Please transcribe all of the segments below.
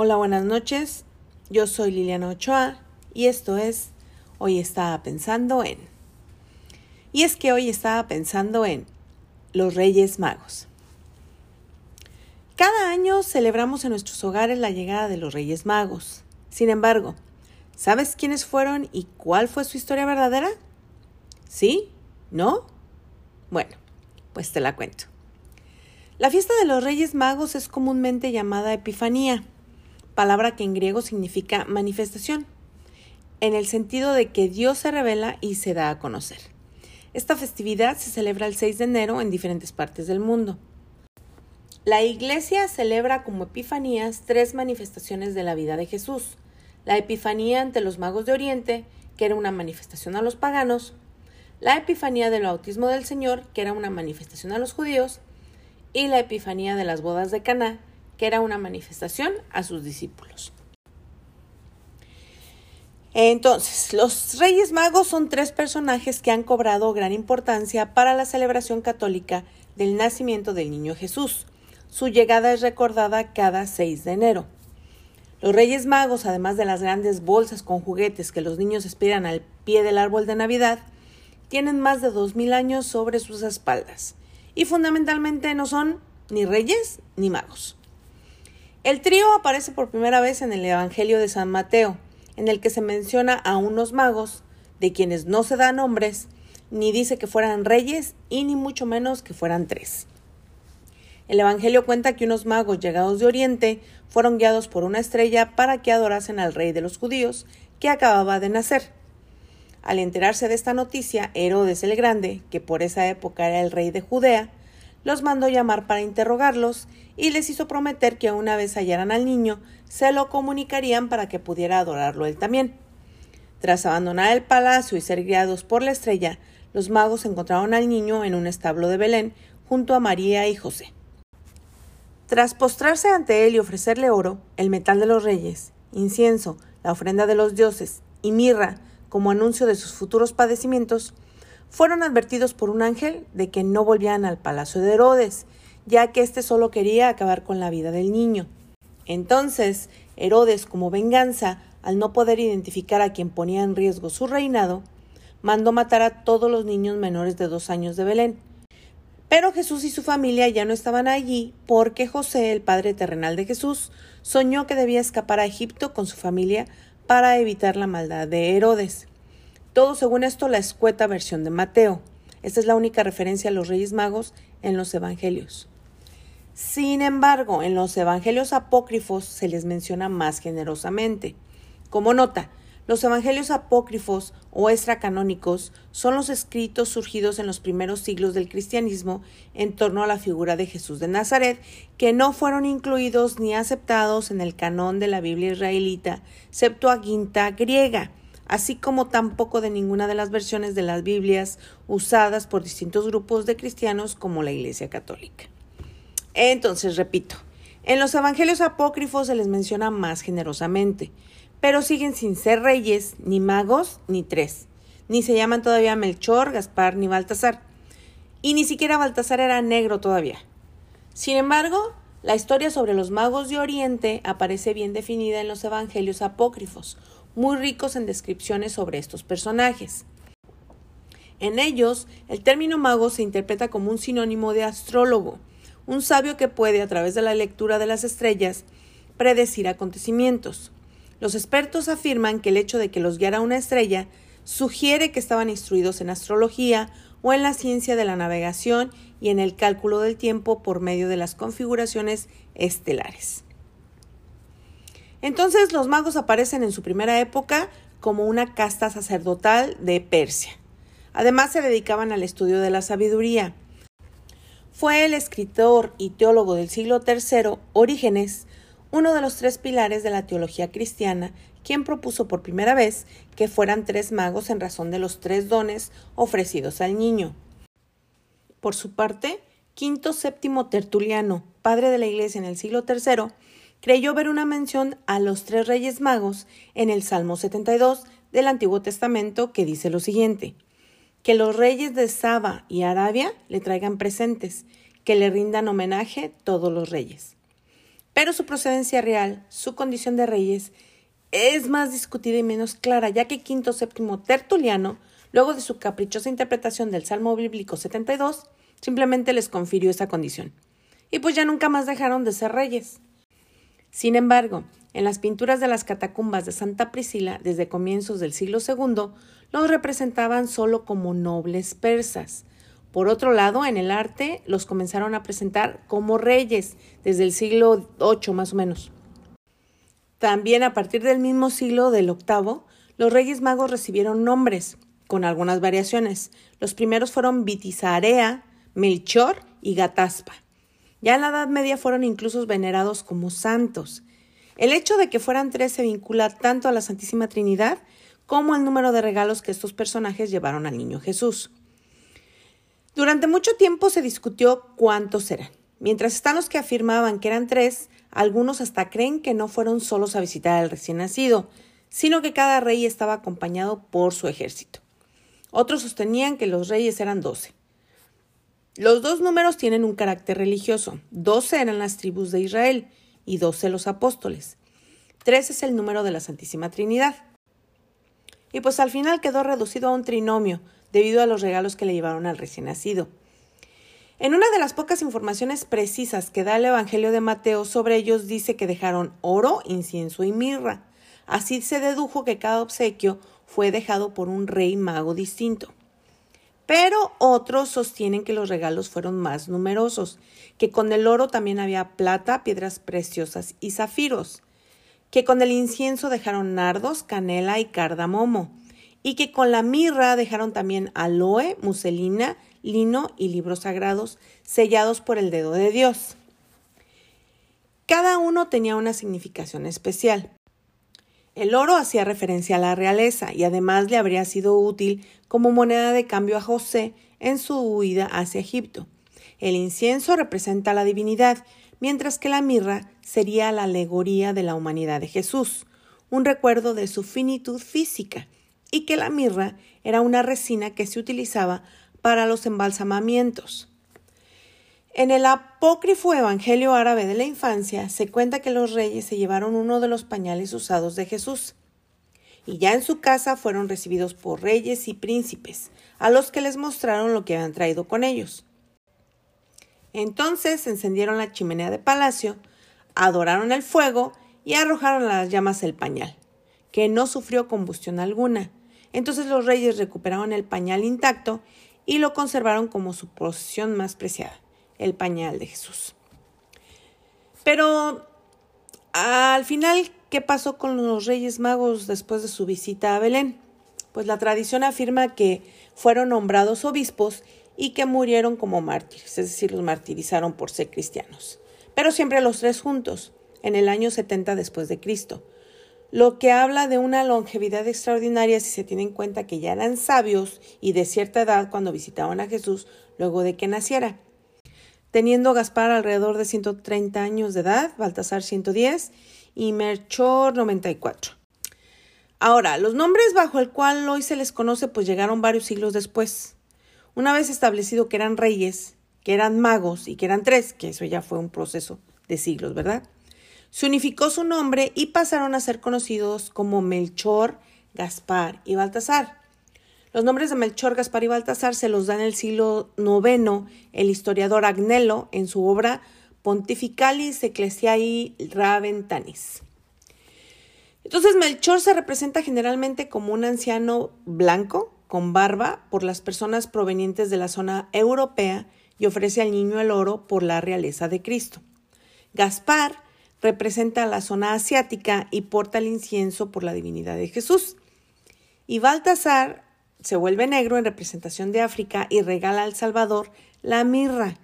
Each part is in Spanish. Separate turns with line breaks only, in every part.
Hola, buenas noches. Yo soy Liliana Ochoa y esto es Hoy estaba pensando en. Y es que hoy estaba pensando en los Reyes Magos. Cada año celebramos en nuestros hogares la llegada de los Reyes Magos. Sin embargo, ¿sabes quiénes fueron y cuál fue su historia verdadera? ¿Sí? ¿No? Bueno, pues te la cuento. La fiesta de los Reyes Magos es comúnmente llamada Epifanía palabra que en griego significa manifestación, en el sentido de que Dios se revela y se da a conocer. Esta festividad se celebra el 6 de enero en diferentes partes del mundo. La Iglesia celebra como Epifanías tres manifestaciones de la vida de Jesús. La Epifanía ante los magos de Oriente, que era una manifestación a los paganos, la Epifanía del bautismo del Señor, que era una manifestación a los judíos, y la Epifanía de las bodas de Caná, que era una manifestación a sus discípulos. Entonces, los Reyes Magos son tres personajes que han cobrado gran importancia para la celebración católica del nacimiento del niño Jesús. Su llegada es recordada cada 6 de enero. Los Reyes Magos, además de las grandes bolsas con juguetes que los niños esperan al pie del árbol de Navidad, tienen más de 2.000 años sobre sus espaldas y fundamentalmente no son ni reyes ni magos. El trío aparece por primera vez en el Evangelio de San Mateo, en el que se menciona a unos magos, de quienes no se da nombres, ni dice que fueran reyes y ni mucho menos que fueran tres. El Evangelio cuenta que unos magos llegados de Oriente fueron guiados por una estrella para que adorasen al rey de los judíos, que acababa de nacer. Al enterarse de esta noticia, Herodes el Grande, que por esa época era el rey de Judea, los mandó llamar para interrogarlos y les hizo prometer que una vez hallaran al niño, se lo comunicarían para que pudiera adorarlo él también. Tras abandonar el palacio y ser guiados por la estrella, los magos encontraron al niño en un establo de Belén junto a María y José. Tras postrarse ante él y ofrecerle oro, el metal de los reyes, incienso, la ofrenda de los dioses y mirra como anuncio de sus futuros padecimientos, fueron advertidos por un ángel de que no volvían al palacio de Herodes, ya que éste solo quería acabar con la vida del niño. Entonces, Herodes, como venganza, al no poder identificar a quien ponía en riesgo su reinado, mandó matar a todos los niños menores de dos años de Belén. Pero Jesús y su familia ya no estaban allí porque José, el padre terrenal de Jesús, soñó que debía escapar a Egipto con su familia para evitar la maldad de Herodes. Todo según esto la escueta versión de Mateo. Esta es la única referencia a los Reyes Magos en los Evangelios. Sin embargo, en los Evangelios apócrifos se les menciona más generosamente. Como nota, los Evangelios apócrifos o extracanónicos son los escritos surgidos en los primeros siglos del cristianismo en torno a la figura de Jesús de Nazaret, que no fueron incluidos ni aceptados en el canón de la Biblia israelita Septuaginta griega, así como tampoco de ninguna de las versiones de las Biblias usadas por distintos grupos de cristianos como la Iglesia Católica. Entonces, repito, en los Evangelios apócrifos se les menciona más generosamente, pero siguen sin ser reyes, ni magos, ni tres, ni se llaman todavía Melchor, Gaspar, ni Baltasar, y ni siquiera Baltasar era negro todavía. Sin embargo, la historia sobre los magos de Oriente aparece bien definida en los Evangelios apócrifos, muy ricos en descripciones sobre estos personajes. En ellos, el término mago se interpreta como un sinónimo de astrólogo, un sabio que puede, a través de la lectura de las estrellas, predecir acontecimientos. Los expertos afirman que el hecho de que los guiara una estrella sugiere que estaban instruidos en astrología o en la ciencia de la navegación y en el cálculo del tiempo por medio de las configuraciones estelares. Entonces los magos aparecen en su primera época como una casta sacerdotal de Persia. Además se dedicaban al estudio de la sabiduría. Fue el escritor y teólogo del siglo III, Orígenes, uno de los tres pilares de la teología cristiana, quien propuso por primera vez que fueran tres magos en razón de los tres dones ofrecidos al niño. Por su parte, Quinto VII Tertuliano, padre de la Iglesia en el siglo III, creyó ver una mención a los tres reyes magos en el Salmo 72 del Antiguo Testamento que dice lo siguiente, que los reyes de Saba y Arabia le traigan presentes, que le rindan homenaje todos los reyes. pero su procedencia real, su condición de reyes, es más discutida y menos clara, ya que Quinto VII Tertuliano, luego de su caprichosa interpretación del Salmo bíblico 72, simplemente les confirió esa condición. Y pues ya nunca más dejaron de ser reyes. Sin embargo, en las pinturas de las catacumbas de Santa Priscila, desde comienzos del siglo II, los representaban solo como nobles persas. Por otro lado, en el arte los comenzaron a presentar como reyes desde el siglo VIII más o menos. También a partir del mismo siglo del VIII, los reyes magos recibieron nombres, con algunas variaciones. Los primeros fueron Vitizarea, Melchor y Gataspa. Ya en la Edad Media fueron incluso venerados como santos. El hecho de que fueran tres se vincula tanto a la Santísima Trinidad como al número de regalos que estos personajes llevaron al niño Jesús. Durante mucho tiempo se discutió cuántos eran. Mientras están los que afirmaban que eran tres, algunos hasta creen que no fueron solos a visitar al recién nacido, sino que cada rey estaba acompañado por su ejército. Otros sostenían que los reyes eran doce. Los dos números tienen un carácter religioso. Doce eran las tribus de Israel y doce los apóstoles. Tres es el número de la Santísima Trinidad. Y pues al final quedó reducido a un trinomio, debido a los regalos que le llevaron al recién nacido. En una de las pocas informaciones precisas que da el Evangelio de Mateo sobre ellos dice que dejaron oro, incienso y mirra. Así se dedujo que cada obsequio fue dejado por un rey mago distinto. Pero otros sostienen que los regalos fueron más numerosos, que con el oro también había plata, piedras preciosas y zafiros, que con el incienso dejaron nardos, canela y cardamomo, y que con la mirra dejaron también aloe, muselina, lino y libros sagrados sellados por el dedo de Dios. Cada uno tenía una significación especial. El oro hacía referencia a la realeza y además le habría sido útil como moneda de cambio a José en su huida hacia Egipto. El incienso representa a la divinidad, mientras que la mirra sería la alegoría de la humanidad de Jesús, un recuerdo de su finitud física, y que la mirra era una resina que se utilizaba para los embalsamamientos. En el apócrifo Evangelio árabe de la infancia se cuenta que los reyes se llevaron uno de los pañales usados de Jesús, y ya en su casa fueron recibidos por reyes y príncipes, a los que les mostraron lo que habían traído con ellos. Entonces encendieron la chimenea de palacio, adoraron el fuego y arrojaron a las llamas el pañal, que no sufrió combustión alguna, entonces los reyes recuperaron el pañal intacto y lo conservaron como su posesión más preciada, el pañal de Jesús. Pero al final, ¿qué pasó con los reyes magos después de su visita a Belén? Pues la tradición afirma que fueron nombrados obispos y que murieron como mártires, es decir, los martirizaron por ser cristianos. Pero siempre los tres juntos, en el año 70 después de Cristo lo que habla de una longevidad extraordinaria si se tiene en cuenta que ya eran sabios y de cierta edad cuando visitaban a Jesús luego de que naciera. Teniendo Gaspar alrededor de 130 años de edad, Baltasar 110 y Melchor 94. Ahora, los nombres bajo el cual hoy se les conoce pues llegaron varios siglos después. Una vez establecido que eran reyes, que eran magos y que eran tres, que eso ya fue un proceso de siglos, ¿verdad? Se unificó su nombre y pasaron a ser conocidos como Melchor, Gaspar y Baltasar. Los nombres de Melchor, Gaspar y Baltasar se los da en el siglo IX el historiador Agnello en su obra Pontificalis Ecclesiae Raventanis. Entonces Melchor se representa generalmente como un anciano blanco, con barba, por las personas provenientes de la zona europea y ofrece al niño el oro por la realeza de Cristo. Gaspar representa la zona asiática y porta el incienso por la divinidad de Jesús. Y Baltasar se vuelve negro en representación de África y regala al Salvador la mirra,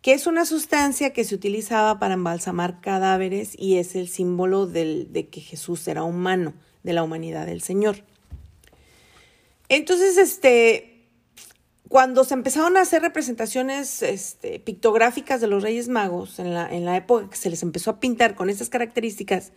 que es una sustancia que se utilizaba para embalsamar cadáveres y es el símbolo de que Jesús era humano, de la humanidad del Señor. Entonces, este, cuando se empezaron a hacer representaciones este, pictográficas de los Reyes Magos, en la, en la época que se les empezó a pintar con esas características,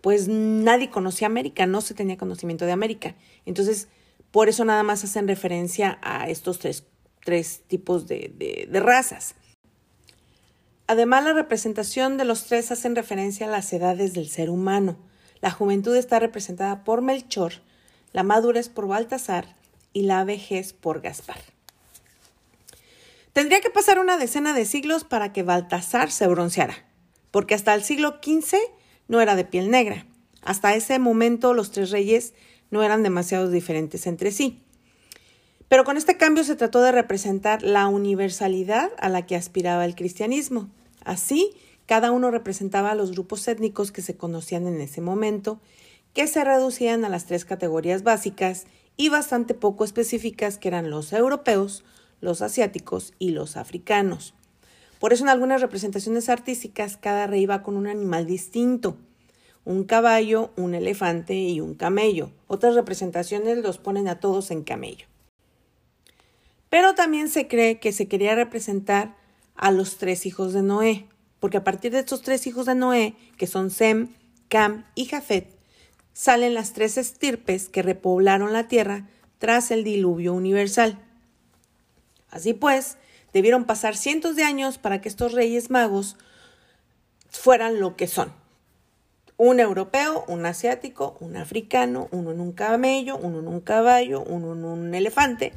pues nadie conocía América, no se tenía conocimiento de América. Entonces, por eso nada más hacen referencia a estos tres, tres tipos de, de razas. Además, la representación de los tres hacen referencia a las edades del ser humano. La juventud está representada por Melchor, la madurez por Baltasar y la vejez por Gaspar. Tendría que pasar una decena de siglos para que Baltasar se bronceara, porque hasta el siglo XV no era de piel negra. Hasta ese momento los tres reyes no eran demasiado diferentes entre sí. Pero con este cambio se trató de representar la universalidad a la que aspiraba el cristianismo. Así, cada uno representaba a los grupos étnicos que se conocían en ese momento, que se reducían a las tres categorías básicas y bastante poco específicas que eran los europeos, los asiáticos y los africanos. Por eso en algunas representaciones artísticas cada rey va con un animal distinto, un caballo, un elefante y un camello. Otras representaciones los ponen a todos en camello. Pero también se cree que se quería representar a los tres hijos de Noé, porque a partir de estos tres hijos de Noé, que son Sem, Cam y Jafet, salen las tres estirpes que repoblaron la tierra tras el diluvio universal. Así pues, debieron pasar cientos de años para que estos reyes magos fueran lo que son. Un europeo, un asiático, un africano, uno en un camello, uno en un caballo, uno en un elefante,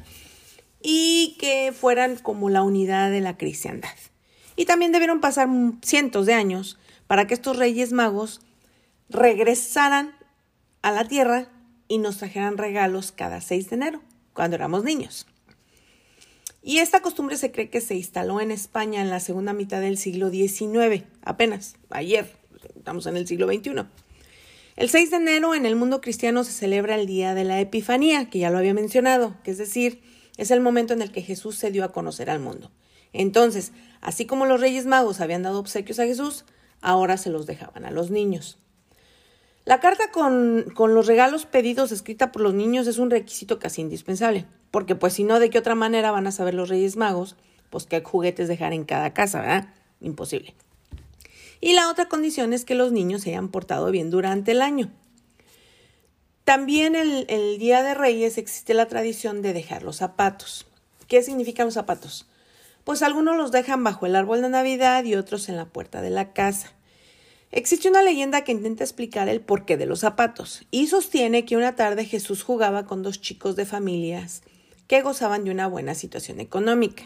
y que fueran como la unidad de la cristiandad. Y también debieron pasar cientos de años para que estos reyes magos regresaran a la tierra y nos trajeran regalos cada 6 de enero, cuando éramos niños. Y esta costumbre se cree que se instaló en España en la segunda mitad del siglo XIX, apenas, ayer, estamos en el siglo XXI. El 6 de enero en el mundo cristiano se celebra el día de la Epifanía, que ya lo había mencionado, que es decir, es el momento en el que Jesús se dio a conocer al mundo. Entonces, así como los Reyes Magos habían dado obsequios a Jesús, ahora se los dejaban a los niños. La carta con, con, los regalos pedidos escrita por los niños es un requisito casi indispensable, porque pues si no, ¿de qué otra manera van a saber los Reyes Magos? Pues qué juguetes dejar en cada casa, ¿verdad? Imposible. Y la otra condición es que los niños se hayan portado bien durante el año. También el, el Día de Reyes existe la tradición de dejar los zapatos. ¿Qué significan los zapatos? Pues algunos los dejan bajo el árbol de Navidad y otros en la puerta de la casa. Existe una leyenda que intenta explicar el porqué de los zapatos y sostiene que una tarde Jesús jugaba con dos chicos de familias que gozaban de una buena situación económica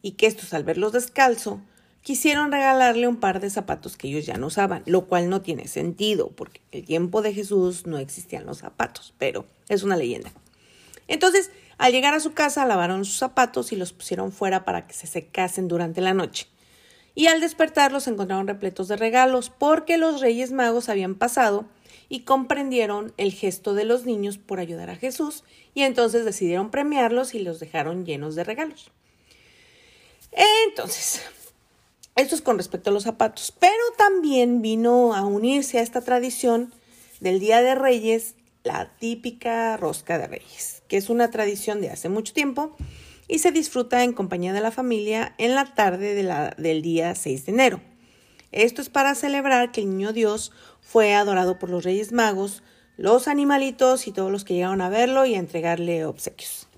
y que estos al verlos descalzo quisieron regalarle un par de zapatos que ellos ya no usaban, lo cual no tiene sentido porque el tiempo de Jesús no existían los zapatos, pero es una leyenda. Entonces, al llegar a su casa lavaron sus zapatos y los pusieron fuera para que se secasen durante la noche y al despertar los encontraron repletos de regalos porque los Reyes Magos habían pasado y comprendieron el gesto de los niños por ayudar a Jesús y entonces decidieron premiarlos y los dejaron llenos de regalos. Entonces, esto es con respecto a los zapatos, pero también vino a unirse a esta tradición del Día de Reyes la típica rosca de reyes, que es una tradición de hace mucho tiempo y se disfruta en compañía de la familia en la tarde del día 6 de enero. Esto es para celebrar que el niño Dios fue adorado por los Reyes Magos, los animalitos y todos los que llegaron a verlo y a entregarle obsequios.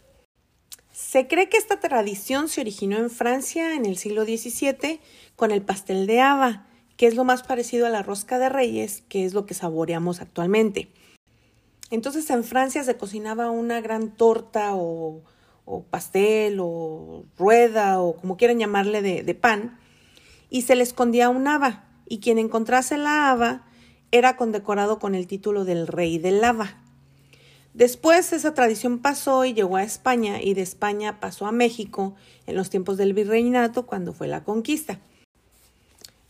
Se cree que esta tradición se originó en Francia en el siglo XVII con el pastel de haba, que es lo más parecido a la rosca de reyes, que es lo que saboreamos actualmente. Entonces en Francia se cocinaba una gran torta o pastel o rueda o como quieran llamarle de, pan, y se le escondía un haba, y quien encontrase la haba era condecorado con el título del rey del haba. Después esa tradición pasó y llegó a España, y de España pasó a México en los tiempos del virreinato cuando fue la conquista.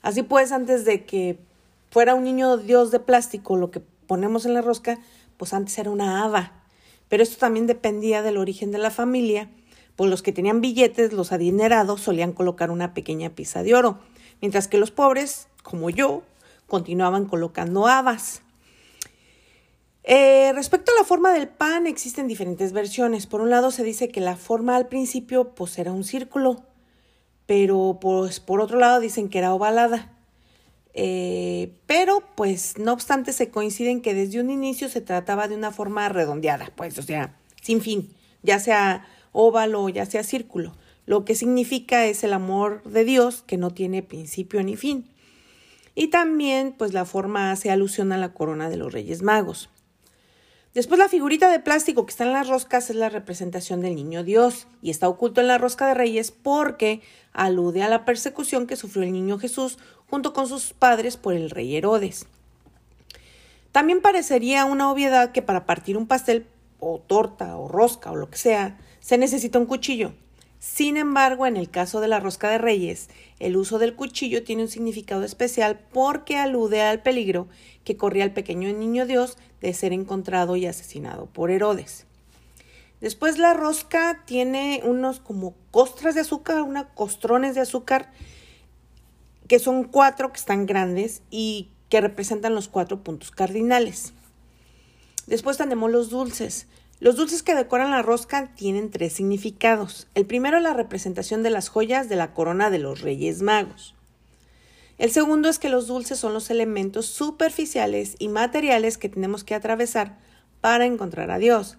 Así pues, antes de que fuera un niño dios de plástico lo que ponemos en la rosca, pues antes era una haba pero esto también dependía del origen de la familia, pues los que tenían billetes, los adinerados, solían colocar una pequeña pieza de oro, mientras que los pobres, como yo, continuaban colocando habas. Eh, respecto a la forma del pan, existen diferentes versiones. Por un lado se dice que la forma al principio pues era un círculo, pero pues por otro lado dicen que era ovalada. Eh, pero, pues, no obstante, se coinciden que desde un inicio se trataba de una forma redondeada, pues, o sea, sin fin, ya sea óvalo o ya sea círculo. lo que significa es el amor de Dios que no tiene principio ni fin. Y también, pues la forma hace alusión a la corona de los Reyes Magos. Después la figurita de plástico que está en las roscas es la representación del niño Dios y está oculto en la rosca de reyes porque alude a la persecución que sufrió el niño Jesús junto con sus padres por el rey Herodes. También parecería una obviedad que para partir un pastel o torta o rosca o lo que sea, se necesita un cuchillo. Sin embargo, en el caso de la rosca de reyes, el uso del cuchillo tiene un significado especial porque alude al peligro que corría el pequeño niño Dios de ser encontrado y asesinado por Herodes. Después la rosca tiene unos como costras de azúcar, unos costrones de azúcar, que son cuatro que están grandes y que representan los cuatro puntos cardinales. Después tenemos los dulces. Los dulces que decoran la rosca tienen tres significados. El primero es la representación de las joyas de la corona de los Reyes Magos. El segundo es que los dulces son los elementos superficiales y materiales que tenemos que atravesar para encontrar a Dios.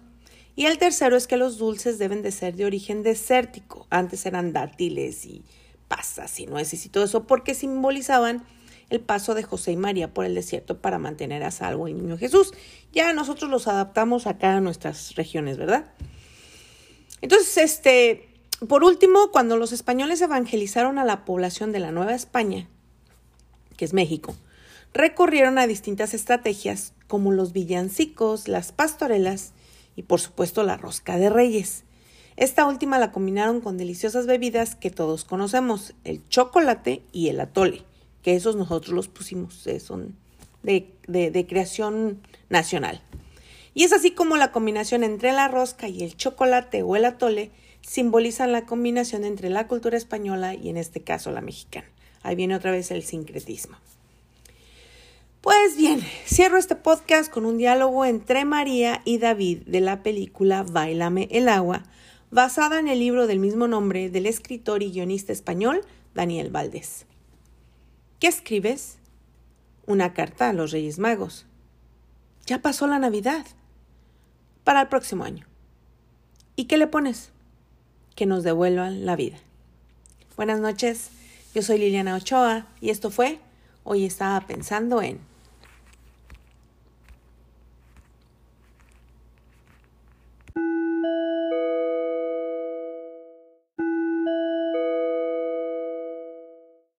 Y el tercero es que los dulces deben de ser de origen desértico. Antes eran dátiles y pasas y nueces y todo eso porque simbolizaban el paso de José y María por el desierto para mantener a salvo el niño Jesús. Ya nosotros los adaptamos acá a nuestras regiones, ¿verdad? Entonces, este, por último, cuando los españoles evangelizaron a la población de la Nueva España, que es México, recurrieron a distintas estrategias como los villancicos, las pastorelas y por supuesto la rosca de reyes. Esta última la combinaron con deliciosas bebidas que todos conocemos, el chocolate y el atole que esos nosotros los pusimos, eh, son de, de creación nacional. Y es así como la combinación entre la rosca y el chocolate o el atole simbolizan la combinación entre la cultura española y en este caso la mexicana. Ahí viene otra vez el sincretismo. Pues bien, cierro este podcast con un diálogo entre María y David de la película Bailame el agua, basada en el libro del mismo nombre del escritor y guionista español Daniel Valdés. ¿Qué escribes? Una carta a los Reyes Magos. Ya pasó la Navidad. Para el próximo año. ¿Y qué le pones? Que nos devuelvan la vida. Buenas noches, yo soy Liliana Ochoa y esto fue Hoy estaba pensando en...